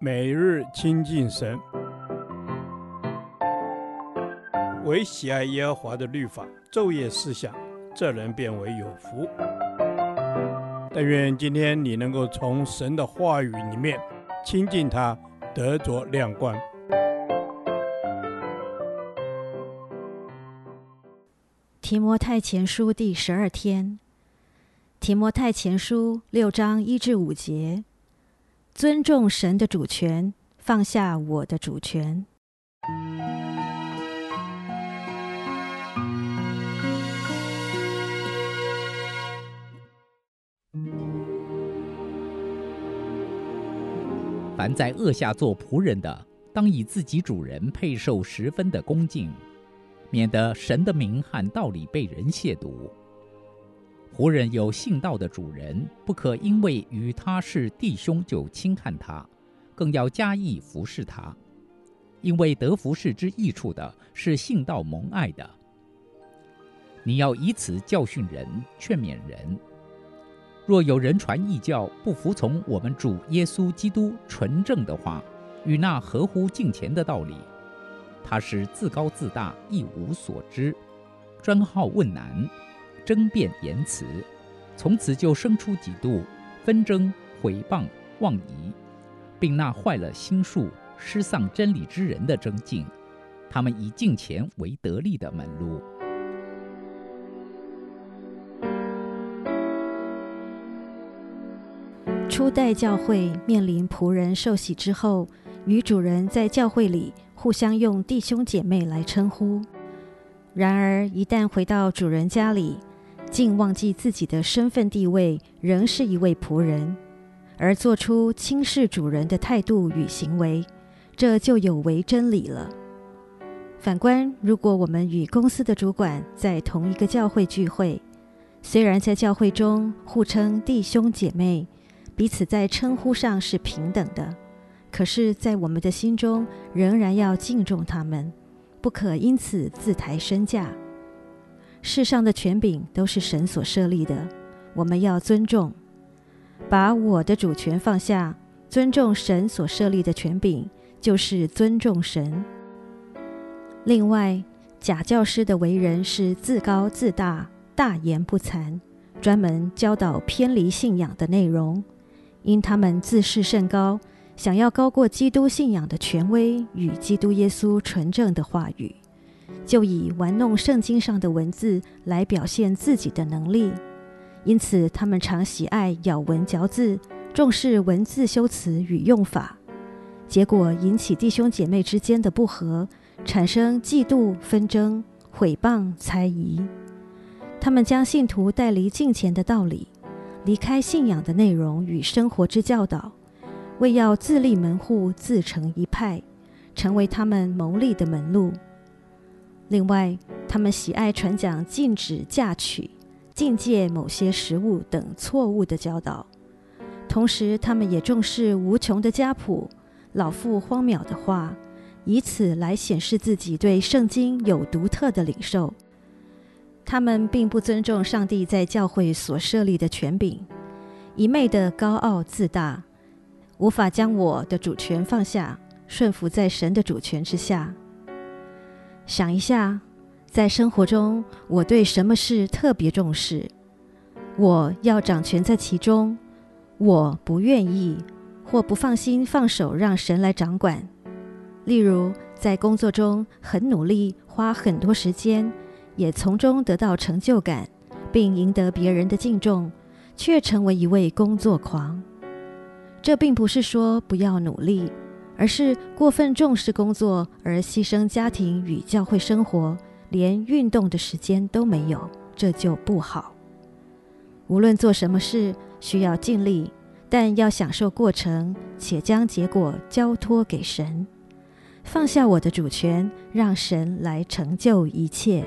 每日亲近神，唯喜爱耶和华的律法，昼夜思想，这人便为有福。但愿今天你能够从神的话语里面亲近他，得着亮光。提摩太前书第十二天，提摩太前书六章一至五节。尊重神的主权，放下我的主权。凡在轭下做仆人的，当以自己主人配受十分的恭敬，免得神的名和道理被人亵渎。胡人有信道的主人，不可因为与他是弟兄就轻看他，更要加意服侍他，因为得服侍之益处的是信道蒙爱的。你要以此教训人，劝勉人。若有人传异教，不服从我们主耶稣基督纯正的话，与那合乎敬虔的道理，他是自高自大，一无所知，专好问难。争辩言辞，从此就生出几度纷争、毁谤、妄疑，并那坏了心术、失丧真理之人的争竞。他们以敬虔为得利的门路。初代教会面临仆人受洗之后，与主人在教会里互相用弟兄姐妹来称呼。然而，一旦回到主人家里，竟忘记自己的身份地位，仍是一位仆人，而做出轻视主人的态度与行为，这就有违真理了。反观，如果我们与公司的主管在同一个教会聚会，虽然在教会中互称弟兄姐妹，彼此在称呼上是平等的，可是，在我们的心中仍然要敬重他们，不可因此自抬身价。世上的权柄都是神所设立的，我们要尊重。把我的主权放下，尊重神所设立的权柄，就是尊重神。另外，假教师的为人是自高自大、大言不惭，专门教导偏离信仰的内容，因他们自视甚高，想要高过基督信仰的权威与基督耶稣纯正的话语。就以玩弄圣经上的文字来表现自己的能力，因此他们常喜爱咬文嚼字，重视文字修辞与用法，结果引起弟兄姐妹之间的不和，产生嫉妒、纷争、毁谤、猜疑。他们将信徒带离敬虔的道理，离开信仰的内容与生活之教导，为要自立门户、自成一派，成为他们牟利的门路。另外，他们喜爱传讲禁止嫁娶、禁戒某些食物等错误的教导，同时，他们也重视无穷的家谱、老妇荒谬的话，以此来显示自己对圣经有独特的领受。他们并不尊重上帝在教会所设立的权柄，一昧的高傲自大，无法将我的主权放下，顺服在神的主权之下。想一下，在生活中，我对什么事特别重视？我要掌权在其中，我不愿意或不放心放手让神来掌管。例如，在工作中很努力，花很多时间，也从中得到成就感，并赢得别人的敬重，却成为一位工作狂。这并不是说不要努力。而是过分重视工作而牺牲家庭与教会生活，连运动的时间都没有，这就不好。无论做什么事，需要尽力，但要享受过程，且将结果交托给神，放下我的主权，让神来成就一切。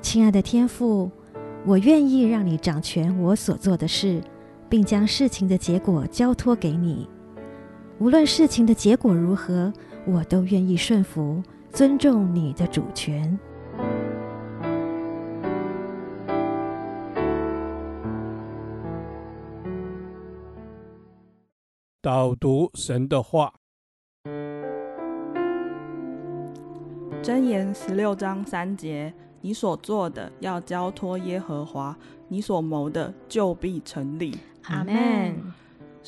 亲爱的天父，我愿意让你掌权我所做的事，并将事情的结果交托给你。无论事情的结果如何，我都愿意顺服，尊重你的主权。导读神的话。箴言十六章三节：你所做的要交托耶和华，你所谋的就必成立。阿门。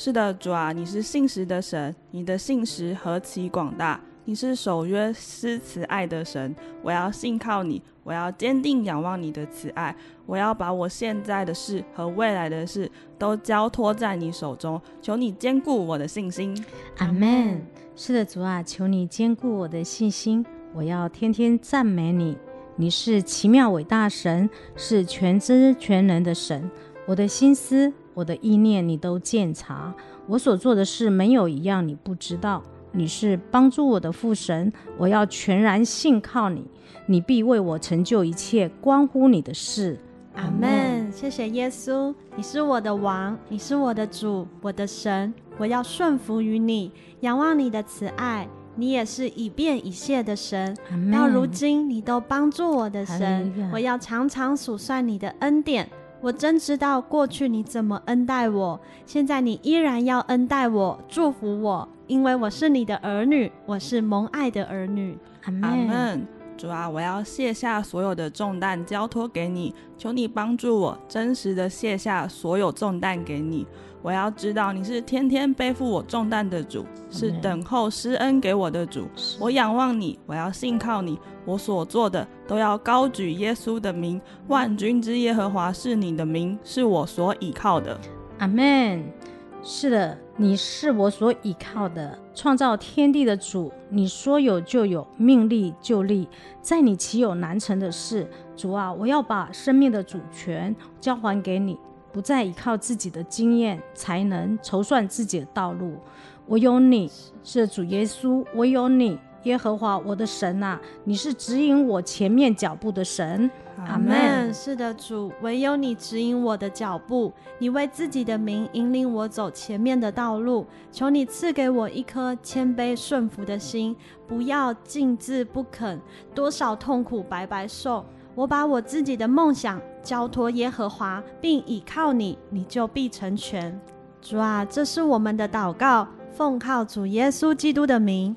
是的，主啊，你是信实的神，你的信实何其广大！你是守约施慈爱的神，我要信靠你，我要坚定仰望你的慈爱，我要把我现在的事和未来的事都交托在你手中，求你坚固我的信心。阿门。是的，主啊，求你坚固我的信心。我要天天赞美你，你是奇妙伟大神，是全知全能的神。我的心思，我的意念，你都鉴察。我所做的事，没有一样你不知道。你是帮助我的父神，我要全然信靠你，你必为我成就一切关乎你的事。阿门。谢谢耶稣，你是我的王，你是我的主，我的神。我要顺服于你，仰望你的慈爱。你也是以便以谢的神、到如今你都帮助我的神。我要常常数算你的恩典。我真知道过去你怎么恩待我，现在你依然要恩待我，祝福我，因为我是你的儿女，我是蒙爱的儿女。阿门。主啊，我要卸下所有的重担，交托给你，求你帮助我，真实的卸下所有重担给你。我要知道你是天天背负我重担的主，是等候施恩给我的主。我仰望你，我要信靠你，我所做的都要高举耶稣的名。万军之耶和华是你的名，是我所倚靠的。阿门。是的，你是我所倚靠的，创造天地的主。你说有就有，命立就立，在你岂有难成的事？主啊，我要把生命的主权交还给你。不再依靠自己的经验才能筹算自己的道路，我有你是主耶稣，我有你耶和华我的神啊，你是指引我前面脚步的神。阿门。是的，主，唯有你指引我的脚步，你为自己的名引领我走前面的道路。求你赐给我一颗谦卑顺服的心，不要静滞不肯，多少痛苦白白受。我把我自己的梦想交托耶和华，并倚靠你，你就必成全。主啊，这是我们的祷告，奉靠主耶稣基督的名，